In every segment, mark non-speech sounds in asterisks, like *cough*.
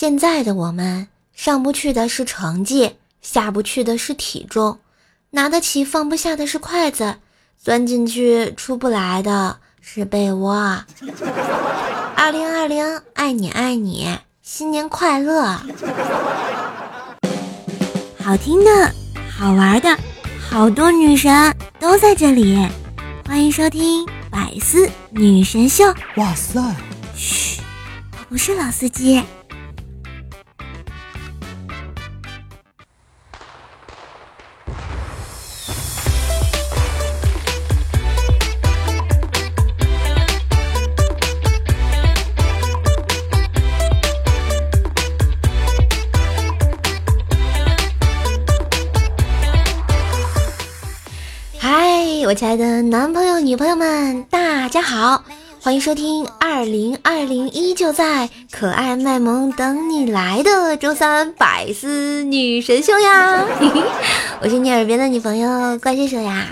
现在的我们上不去的是成绩，下不去的是体重，拿得起放不下的是筷子，钻进去出不来的是被窝。*laughs* 二零二零，爱你爱你，新年快乐！好听的，好玩的，好多女神都在这里，欢迎收听百思女神秀。哇塞！嘘，我不是老司机。我亲爱的男朋友、女朋友们，大家好，欢迎收听二零二零依旧在，可爱卖萌等你来的周三百思女神秀呀！*laughs* 我是你耳边的女朋友怪兽兽呀！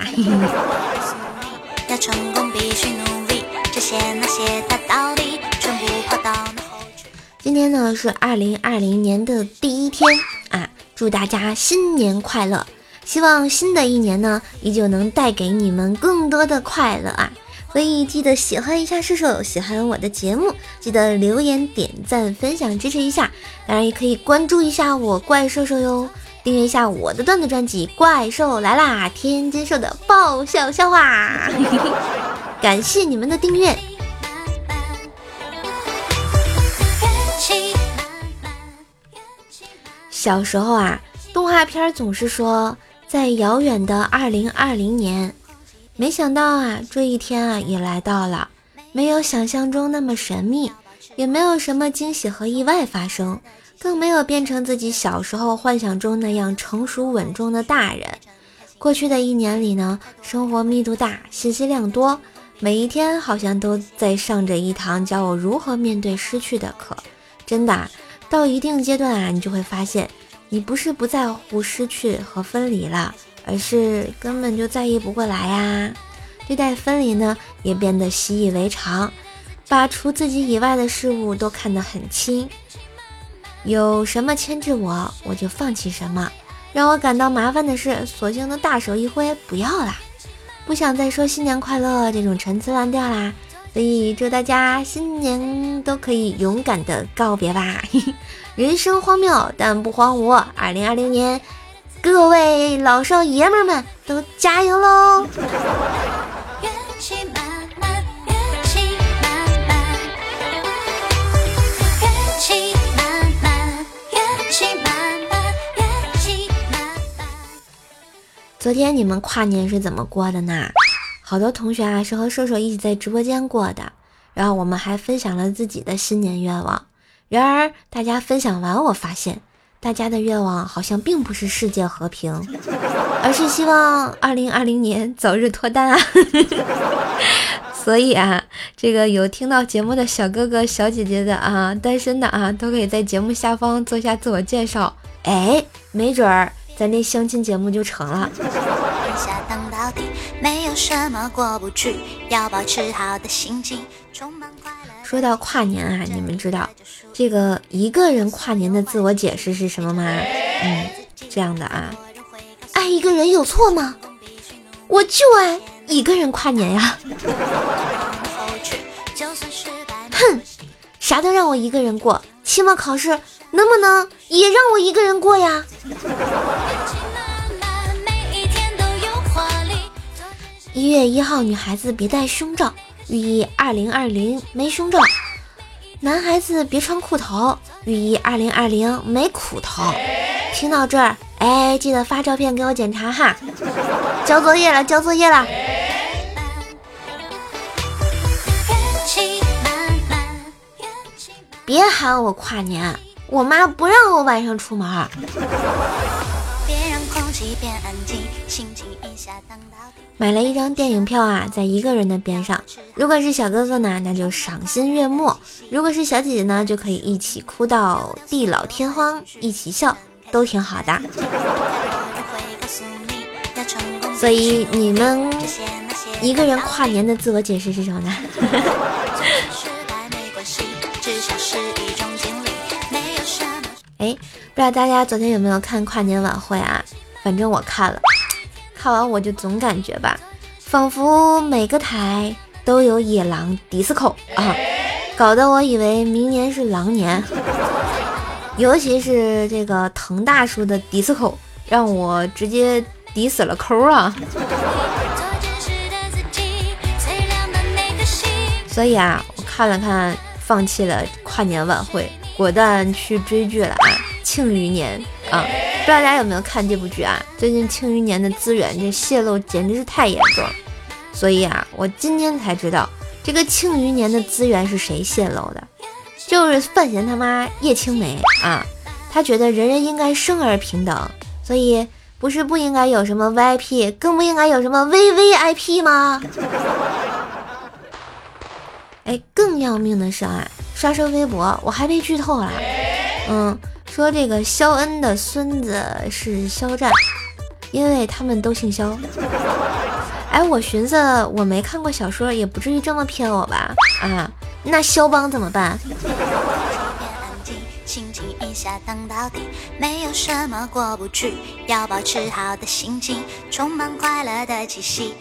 今天呢是二零二零年的第一天啊，祝大家新年快乐！希望新的一年呢，依旧能带给你们更多的快乐啊！所以记得喜欢一下射手，喜欢我的节目，记得留言、点赞、分享支持一下。当然也可以关注一下我怪兽兽哟，订阅一下我的段子专辑《怪兽来啦》，天津兽的爆笑笑话。*laughs* 感谢你们的订阅。小时候啊，动画片总是说。在遥远的二零二零年，没想到啊，这一天啊也来到了。没有想象中那么神秘，也没有什么惊喜和意外发生，更没有变成自己小时候幻想中那样成熟稳重的大人。过去的一年里呢，生活密度大，信息量多，每一天好像都在上着一堂教我如何面对失去的课。真的，到一定阶段啊，你就会发现。你不是不在乎失去和分离了，而是根本就在意不过来呀。对待分离呢，也变得习以为常，把除自己以外的事物都看得很轻。有什么牵制我，我就放弃什么。让我感到麻烦的是，索性的大手一挥，不要啦，不想再说新年快乐这种陈词滥调啦。所以祝大家新年都可以勇敢的告别吧。*laughs* 人生荒谬，但不荒芜。二零二零年，各位老少爷们们都加油喽！昨天你们跨年是怎么过的呢？好多同学啊是和瘦瘦一起在直播间过的，然后我们还分享了自己的新年愿望。然而，大家分享完，我发现大家的愿望好像并不是世界和平，*laughs* 而是希望二零二零年早日脱单啊！*laughs* 所以啊，这个有听到节目的小哥哥、小姐姐的啊，单身的啊，都可以在节目下方做下自我介绍，哎，没准儿咱这相亲节目就成了。说到跨年啊，你们知道这个一个人跨年的自我解释是什么吗？嗯，这样的啊，爱一个人有错吗？我就爱一个人跨年呀！哼，啥都让我一个人过，期末考试能不能也让我一个人过呀？一月一号，女孩子别戴胸罩。寓意二零二零没胸罩，男孩子别穿裤头，寓意二零二零没苦头。听到这儿，哎，记得发照片给我检查哈。交作业了，交作业了。别喊我跨年，我妈不让我晚上出门。买了一张电影票啊，在一个人的边上。如果是小哥哥呢，那就赏心悦目；如果是小姐姐呢，就可以一起哭到地老天荒，一起笑，都挺好的。*laughs* 所以你们一个人跨年的自我解释是什么呢？*laughs* 哎，不知道大家昨天有没有看跨年晚会啊？反正我看了，看完我就总感觉吧，仿佛每个台都有野狼迪斯科啊，搞得我以为明年是狼年。尤其是这个滕大叔的迪斯科，让我直接迪死了抠啊！所以啊，我看了看，放弃了跨年晚会，果断去追剧了啊！庆余年啊，不知道大家有没有看这部剧啊？最近庆余年的资源这泄露简直是太严重，所以啊，我今天才知道这个庆余年的资源是谁泄露的，就是范闲他妈叶青梅啊！他觉得人人应该生而平等，所以不是不应该有什么 VIP，更不应该有什么 VVIP 吗？*laughs* 哎，更要命的是啊，刷刷微博，我还被剧透了。嗯，说这个肖恩的孙子是肖战，因为他们都姓肖。*laughs* 哎，我寻思我没看过小说，也不至于这么骗我吧？啊，那肖邦怎么办？没有什么过不去，要保持好的心情，充满快乐的气息。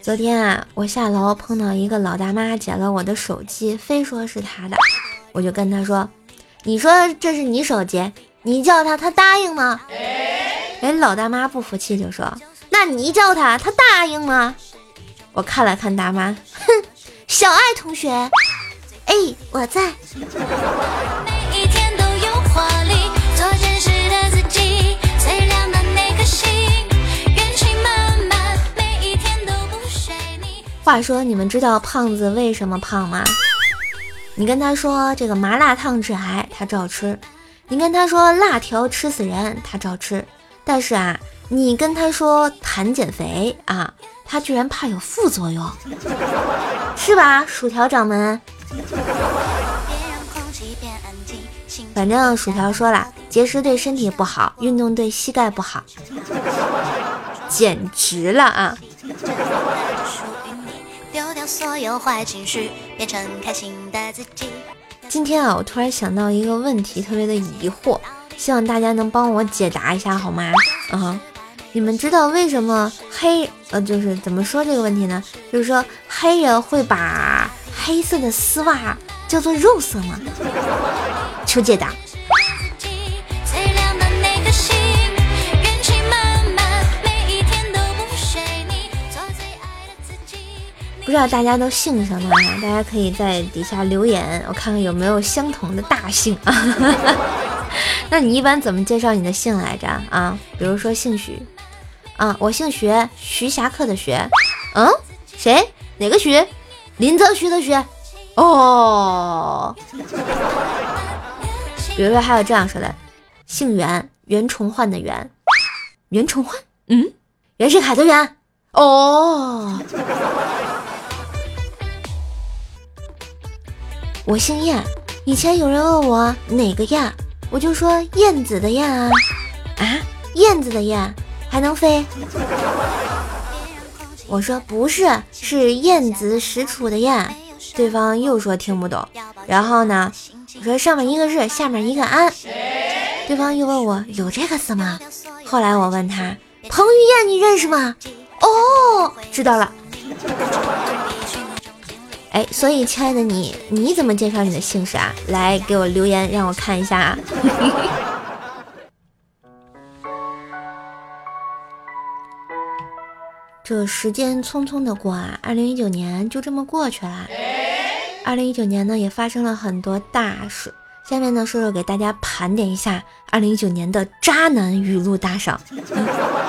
昨天啊，我下楼碰到一个老大妈捡了我的手机，非说是她的，我就跟她说：“你说这是你手机，你叫他，他答应吗？”人，老大妈不服气就说：“那你叫他，他答应吗？”我看了看大妈，哼，小爱同学，哎，我在。话说，你们知道胖子为什么胖吗？你跟他说这个麻辣烫致癌，他照吃；你跟他说辣条吃死人，他照吃。但是啊，你跟他说谈减肥啊，他居然怕有副作用，是吧，薯条掌门？反正薯条说了，节食对身体不好，运动对膝盖不好，简直了啊！所有坏情绪，变成开心的自己。今天啊，我突然想到一个问题，特别的疑惑，希望大家能帮我解答一下，好吗？啊，你们知道为什么黑呃，就是怎么说这个问题呢？就是说黑人会把黑色的丝袜叫做肉色吗？求解答。不知道大家都姓什么呀？大家可以在底下留言，我看看有没有相同的大姓啊。*laughs* 那你一般怎么介绍你的姓来着啊？比如说姓许啊，我姓徐，徐霞客的徐。嗯，谁？哪个徐？林则徐的徐。哦。比如说还有这样说的，姓袁，袁崇焕的袁。袁崇焕？嗯，袁世凯的袁。哦。我姓燕，以前有人问我哪个燕，我就说燕子的燕啊啊，燕子的燕还能飞？我说不是，是燕子使楚的燕。对方又说听不懂。然后呢，我说上面一个日，下面一个安。对方又问我有这个字吗？后来我问他彭于晏你认识吗？哦，知道了。哎，所以亲爱的你，你怎么介绍你的姓氏啊？来给我留言，让我看一下啊。*laughs* 这时间匆匆的过啊，二零一九年就这么过去了。二零一九年呢，也发生了很多大事。下面呢，说说给大家盘点一下二零一九年的渣男语录大赏。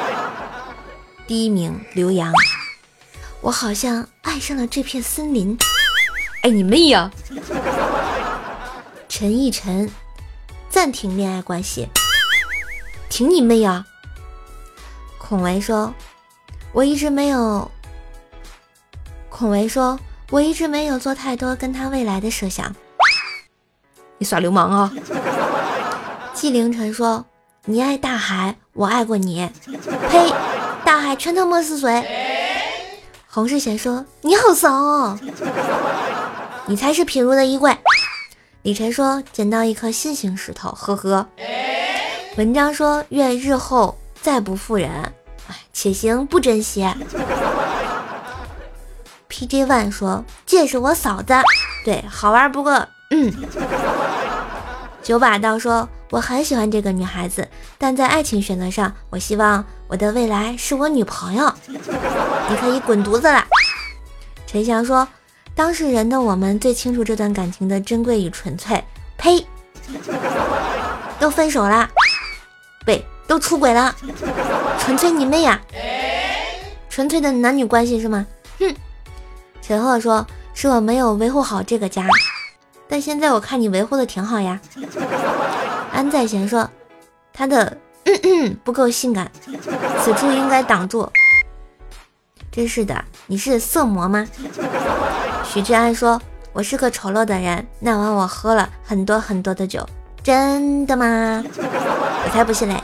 *laughs* 第一名刘洋，我好像爱上了这片森林。哎，你妹呀！陈奕晨暂停恋爱关系，停你妹呀！孔维说：“我一直没有。”孔维说：“我一直没有做太多跟他未来的设想。”你耍流氓啊！纪凌尘说：“你爱大海，我爱过你。”呸！大海全他妈是水。洪世贤说：“你好骚哦。”你才是品如的衣柜，李晨说捡到一颗心形石头，呵呵。文章说愿日后再不负人，哎，且行不珍惜。PJ One 说这是我嫂子，对，好玩不过，嗯。九把刀说我很喜欢这个女孩子，但在爱情选择上，我希望我的未来是我女朋友。你可以滚犊子了。陈翔说。当事人的我们最清楚这段感情的珍贵与纯粹。呸！都分手了，对，都出轨了，纯粹你妹呀！纯粹的男女关系是吗？哼！陈赫说：“是我没有维护好这个家，但现在我看你维护的挺好呀。”安在贤说：“他的 *clears throat* 不够性感，此处应该挡住。”真是的，你是色魔吗？许志安说：“我是个丑陋的人。”那晚我喝了很多很多的酒，真的吗？我才不信嘞！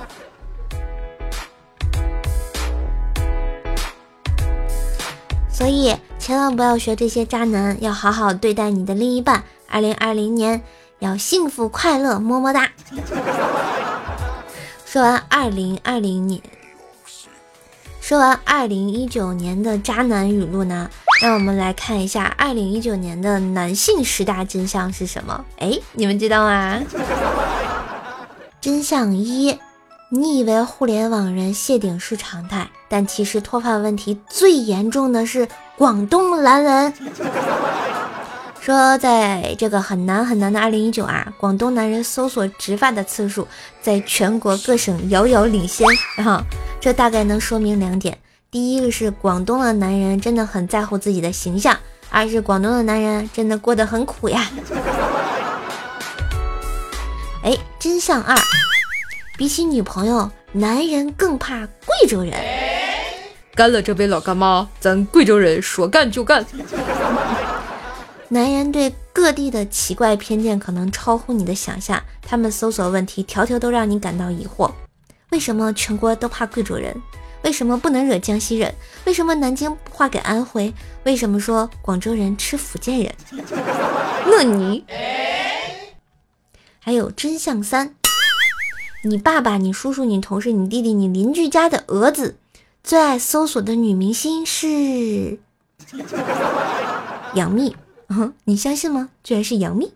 所以千万不要学这些渣男，要好好对待你的另一半。二零二零年要幸福快乐，么么哒！说完二零二零年，说完二零一九年的渣男语录呢？让我们来看一下二零一九年的男性十大真相是什么？哎，你们知道吗？*laughs* 真相一：你以为互联网人谢顶是常态，但其实脱发问题最严重的是广东男人。说在这个很难很难的二零一九啊，广东男人搜索植发的次数在全国各省遥遥领先。然后这大概能说明两点。第一个是广东的男人真的很在乎自己的形象，二是广东的男人真的过得很苦呀。哎，真相二，比起女朋友，男人更怕贵州人。干了这杯老干妈，咱贵州人说干就干。男人对各地的奇怪偏见可能超乎你的想象，他们搜索问题条条都让你感到疑惑。为什么全国都怕贵州人？为什么不能惹江西人？为什么南京划给安徽？为什么说广州人吃福建人？*laughs* 那你还有真相三：你爸爸、你叔叔、你同事、你弟弟、你邻居家的儿子最爱搜索的女明星是杨幂。嗯你相信吗？居然是杨幂。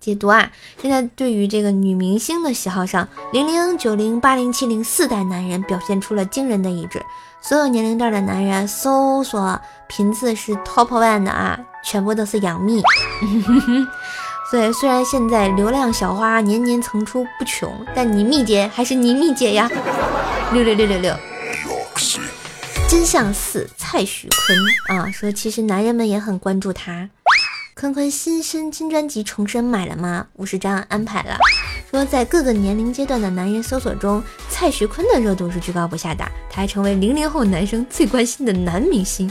解读啊！现在对于这个女明星的喜好上，零零、九零、八零、七零四代男人表现出了惊人的一致。所有年龄段的男人搜索频次是 top one 的啊，全部都是杨幂。*laughs* 所以虽然现在流量小花年年层出不穷，但你蜜姐还是你蜜姐呀！六六六六六。真相四：蔡徐坤啊，说其实男人们也很关注他。坤坤新生新专辑重生买了吗？五十张安排了。说在各个年龄阶段的男人搜索中，蔡徐坤的热度是居高不下的，他还成为零零后男生最关心的男明星。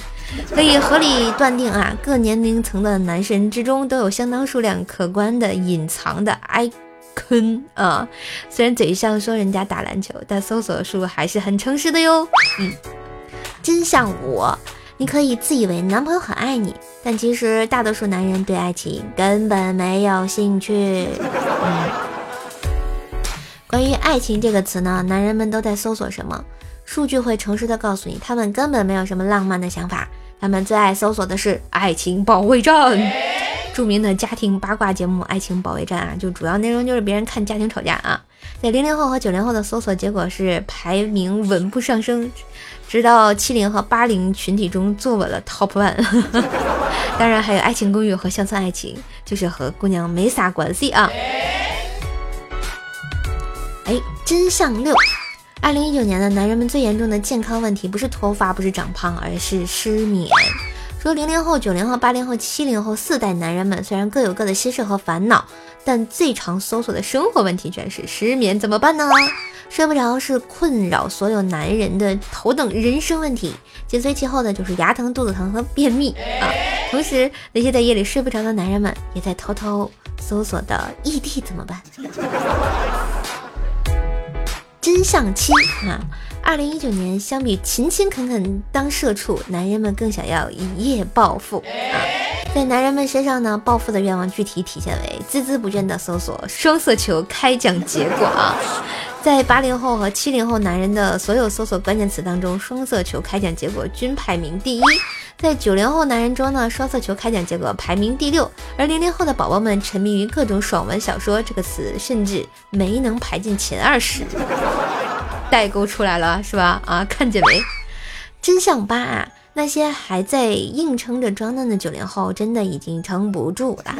可以合理断定啊，各年龄层的男神之中都有相当数量可观的隐藏的 i 坤啊。虽然嘴上说人家打篮球，但搜索数还是很诚实的哟。嗯，真像我。你可以自以为男朋友很爱你，但其实大多数男人对爱情根本没有兴趣。嗯，关于爱情这个词呢，男人们都在搜索什么？数据会诚实的告诉你，他们根本没有什么浪漫的想法，他们最爱搜索的是爱情保卫战。著名的家庭八卦节目《爱情保卫战》啊，就主要内容就是别人看家庭吵架啊。在零零后和九零后的搜索结果是排名稳步上升。直到七零和八零群体中坐稳了 top one，*laughs* 当然还有《爱情公寓》和《乡村爱情》，就是和姑娘没啥关系啊。哎，真相六，二零一九年的男人们最严重的健康问题不是脱发，不是长胖，而是失眠。说零零后、九零后、八零后、七零后四代男人们虽然各有各的心事和烦恼，但最常搜索的生活问题全是失眠，怎么办呢？睡不着是困扰所有男人的头等人生问题，紧随其后的就是牙疼、肚子疼和便秘啊。同时，那些在夜里睡不着的男人们也在偷偷搜索的异地怎么办？*laughs* 真相七啊！二零一九年相比勤勤恳恳当社畜，男人们更想要一夜暴富啊！在男人们身上呢，暴富的愿望具体体现为孜孜不倦的搜索双色球开奖结果啊。在八零后和七零后男人的所有搜索关键词当中，双色球开奖结果均排名第一。在九零后男人中呢，双色球开奖结果排名第六。而零零后的宝宝们沉迷于各种爽文小说，这个词甚至没能排进前二十。代沟出来了是吧？啊，看见没？真相八啊！那些还在硬撑着装嫩的九零后，真的已经撑不住了。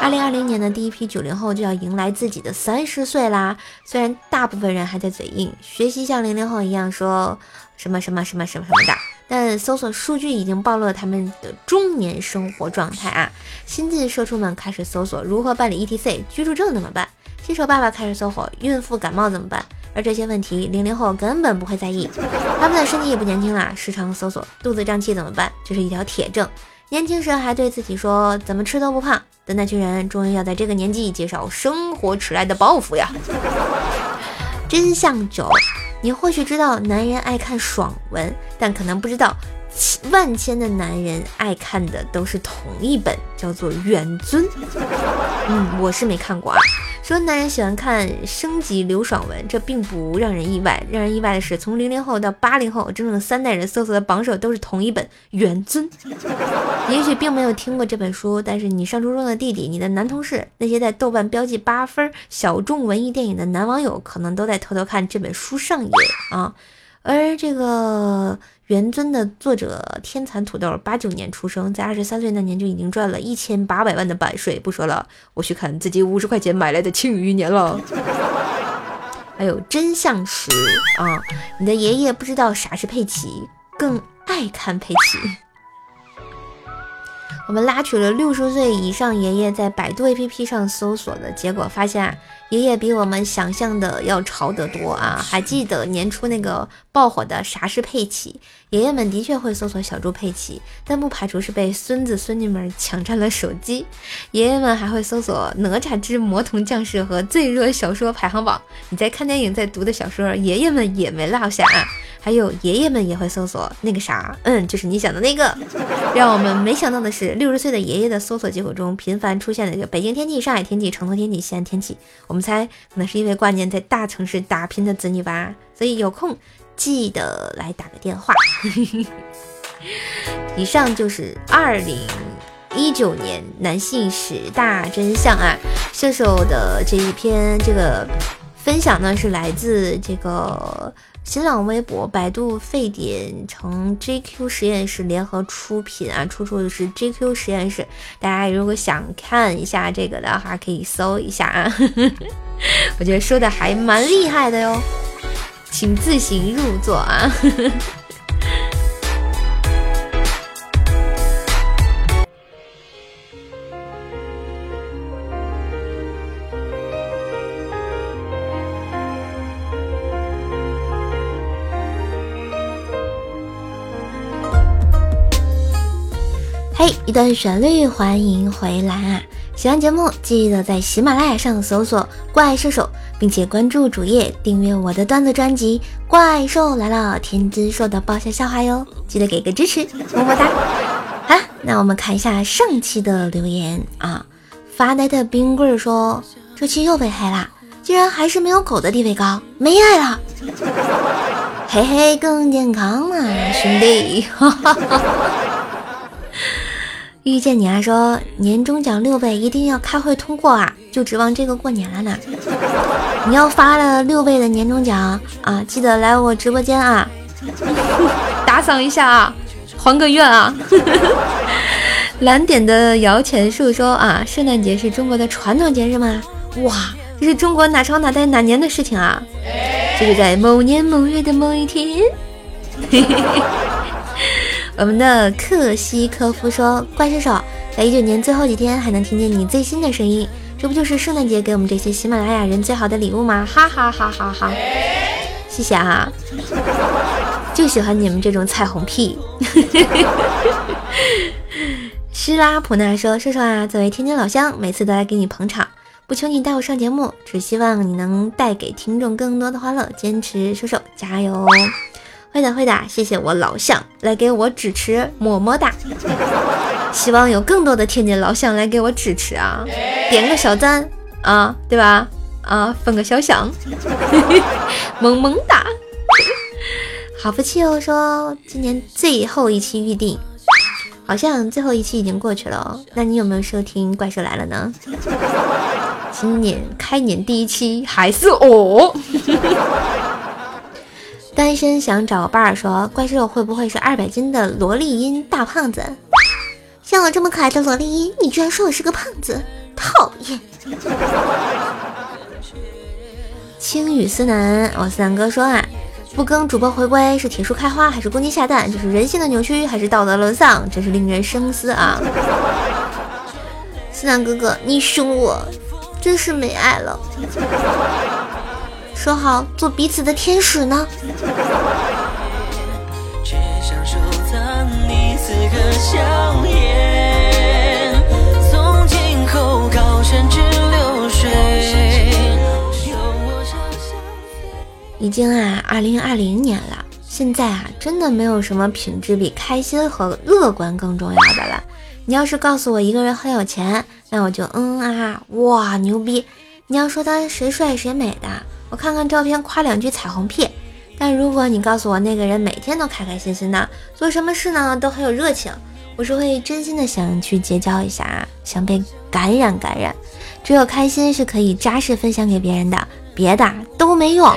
二零二零年的第一批九零后就要迎来自己的三十岁啦。虽然大部分人还在嘴硬，学习像零零后一样说什么什么什么什么什么的，但搜索数据已经暴露了他们的中年生活状态啊！新晋社畜们开始搜索如何办理 ETC，居住证怎么办？新手爸爸开始搜索孕妇感冒怎么办？而这些问题，零零后根本不会在意，他们的身体也不年轻啦，时常搜索肚子胀气怎么办，这是一条铁证。年轻时还对自己说怎么吃都不胖的那群人，终于要在这个年纪接受生活迟来的报复呀！*laughs* 真相九，你或许知道男人爱看爽文，但可能不知道，万千的男人爱看的都是同一本，叫做《元尊》。嗯，我是没看过啊。说男人喜欢看升级流爽文，这并不让人意外。让人意外的是，从零零后到八零后，整整三代人搜索的榜首都是同一本《元尊》。*laughs* 也许并没有听过这本书，但是你上初中的弟弟、你的男同事、那些在豆瓣标记八分小众文艺电影的男网友，可能都在偷偷看这本书上瘾啊。而这个。元尊的作者天蚕土豆八九年出生，在二十三岁那年就已经赚了一千八百万的版税。不说了，我去看自己五十块钱买来的《庆余年》了。还有真相十啊，你的爷爷不知道啥是佩奇，更爱看佩奇。我们拉取了六十岁以上爷爷在百度 APP 上搜索的结果，发现爷爷比我们想象的要潮得多啊！还记得年初那个爆火的啥是佩奇？爷爷们的确会搜索小猪佩奇，但不排除是被孙子孙女们抢占了手机。爷爷们还会搜索《哪吒之魔童降世》和最热小说排行榜。你在看电影，在读的小说，爷爷们也没落下。啊。还有爷爷们也会搜索那个啥，嗯，就是你想的那个。让我们没想到的是，六十岁的爷爷的搜索结果中频繁出现的就北京天气、上海天气、成都天气、西安天气。我们猜，可能是因为挂念在大城市打拼的子女吧，所以有空记得来打个电话。*laughs* 以上就是二零一九年男性十大真相啊，射手的这一篇这个分享呢，是来自这个。新浪微博、百度沸点成 JQ 实验室联合出品啊，出处是 JQ 实验室。大家如果想看一下这个的话，可以搜一下啊。*laughs* 我觉得说的还蛮厉害的哟，请自行入座啊。嘿一段旋律，欢迎回来啊！喜欢节目记得在喜马拉雅上搜索“怪兽手”，并且关注主页，订阅我的段子专辑《怪兽来了》，天之兽的爆笑笑话哟！记得给个支持，么么哒！好，那我们看一下上期的留言啊。发呆的冰棍说：“这期又被黑了，竟然还是没有狗的地位高，没爱了。嘿嘿，更健康嘛，兄弟！”哈哈哈哈遇见你啊，说年终奖六倍一定要开会通过啊，就指望这个过年了呢。*laughs* 你要发了六倍的年终奖啊，记得来我直播间啊，*laughs* 打赏一下啊，还个愿啊。*laughs* 蓝点的摇钱树说啊，圣诞节是中国的传统节日吗？哇，这是中国哪朝哪代哪年的事情啊？就是在某年某月的某一天。我们的克西科夫说：“怪兽手，在一九年最后几天还能听见你最新的声音，这不就是圣诞节给我们这些喜马拉雅人最好的礼物吗？哈哈哈哈哈！谢谢啊，就喜欢你们这种彩虹屁。*laughs* ”施拉普纳说：“兽兽啊，作为天津老乡，每次都来给你捧场，不求你带我上节目，只希望你能带给听众更多的欢乐。坚持，兽兽加油！”会的会的，谢谢我老乡来给我支持，么么哒！希望有更多的天津老乡来给我支持啊，点个小赞啊，对吧？啊，分个小香，*laughs* 萌萌哒！好福气哦，说今年最后一期预定，好像最后一期已经过去了哦。那你有没有收听《怪兽来了》呢？*laughs* 今年开年第一期还是我。单身想找伴儿，说怪兽会不会是二百斤的萝莉音大胖子？像我这么可爱的萝莉音，你居然说我是个胖子，讨厌！*laughs* 青雨思南，我思南哥说啊，不更主播回归是铁树开花还是公鸡下蛋？这是人性的扭曲还是道德沦丧？真是令人深思啊！*laughs* 思南哥哥，你凶我，真是没爱了。说好做彼此的天使呢。已经啊，二零二零年了，现在啊，真的没有什么品质比开心和乐观更重要的了。你要是告诉我一个人很有钱，那我就嗯啊，哇牛逼！你要说他谁帅谁美的。我看看照片，夸两句彩虹屁。但如果你告诉我那个人每天都开开心心的，做什么事呢都很有热情，我是会真心的想去结交一下，想被感染感染。只有开心是可以扎实分享给别人的，别的都没用。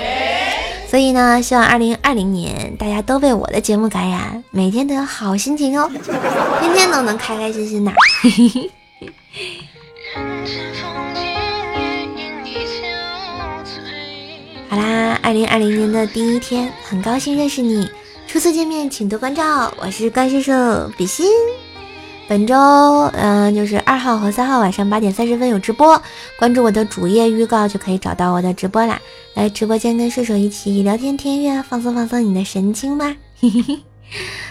所以呢，希望二零二零年大家都被我的节目感染，每天都有好心情哦，天天都能开开心心的。*laughs* 好啦，二零二零年的第一天，很高兴认识你。初次见面，请多关照。我是怪兽兽比心。本周，嗯，就是二号和三号晚上八点三十分有直播，关注我的主页预告就可以找到我的直播啦。来直播间跟射手一起聊天、听音乐，放松放松你的神经吧。嘿嘿嘿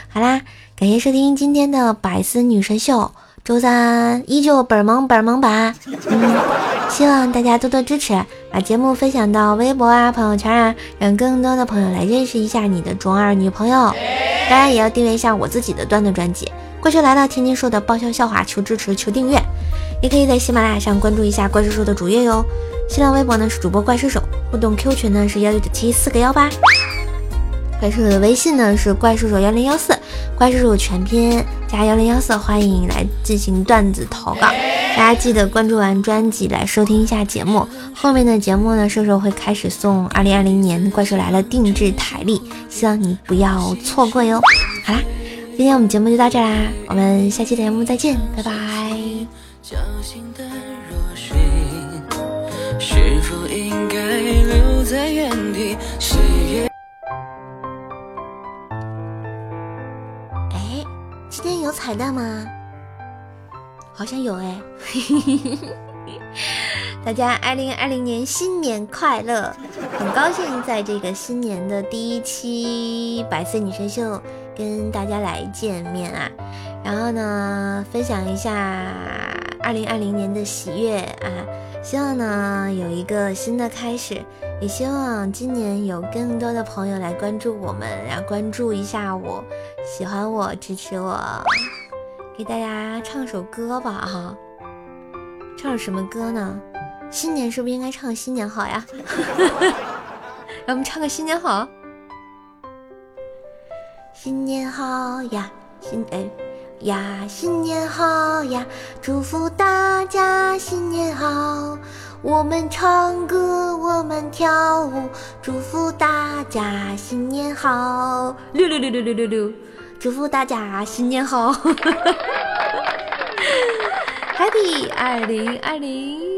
好啦，感谢收听今天的百思女神秀。周三依旧本萌本萌吧，嗯，希望大家多多支持，把节目分享到微博啊、朋友圈啊，让更多的朋友来认识一下你的中二女朋友。当然也要订阅一下我自己的段子专辑《怪兽来了》，天津说的爆笑笑话，求支持，求订阅。也可以在喜马拉雅上关注一下怪兽兽的主页哟。新浪微博呢是主播怪兽手，互动 Q 群呢是幺九九七四个幺八。怪兽的微信呢是怪兽手幺零幺四，怪兽手全拼加幺零幺四，欢迎来进行段子投稿。大家记得关注完专辑来收听一下节目，后面的节目呢，兽兽会开始送二零二零年怪兽来了定制台历，希望你不要错过哟。好啦，今天我们节目就到这啦，我们下期节目再见，拜拜。是否应该留在原地？今天有彩蛋吗？好像有哎！*laughs* 大家二零二零年新年快乐！很高兴在这个新年的第一期百岁女神秀跟大家来见面啊！然后呢，分享一下二零二零年的喜悦啊！希望呢有一个新的开始，也希望今年有更多的朋友来关注我们，然后关注一下我，喜欢我，支持我，给大家唱首歌吧哈，唱什么歌呢？新年是不是应该唱新年好呀？*laughs* 让我们唱个新年好，新年好呀，新哎。呀，新年好呀！祝福大家新年好。我们唱歌，我们跳舞，祝福大家新年好。六六六六六六六，祝福大家新年好。*laughs* Happy 二零二零。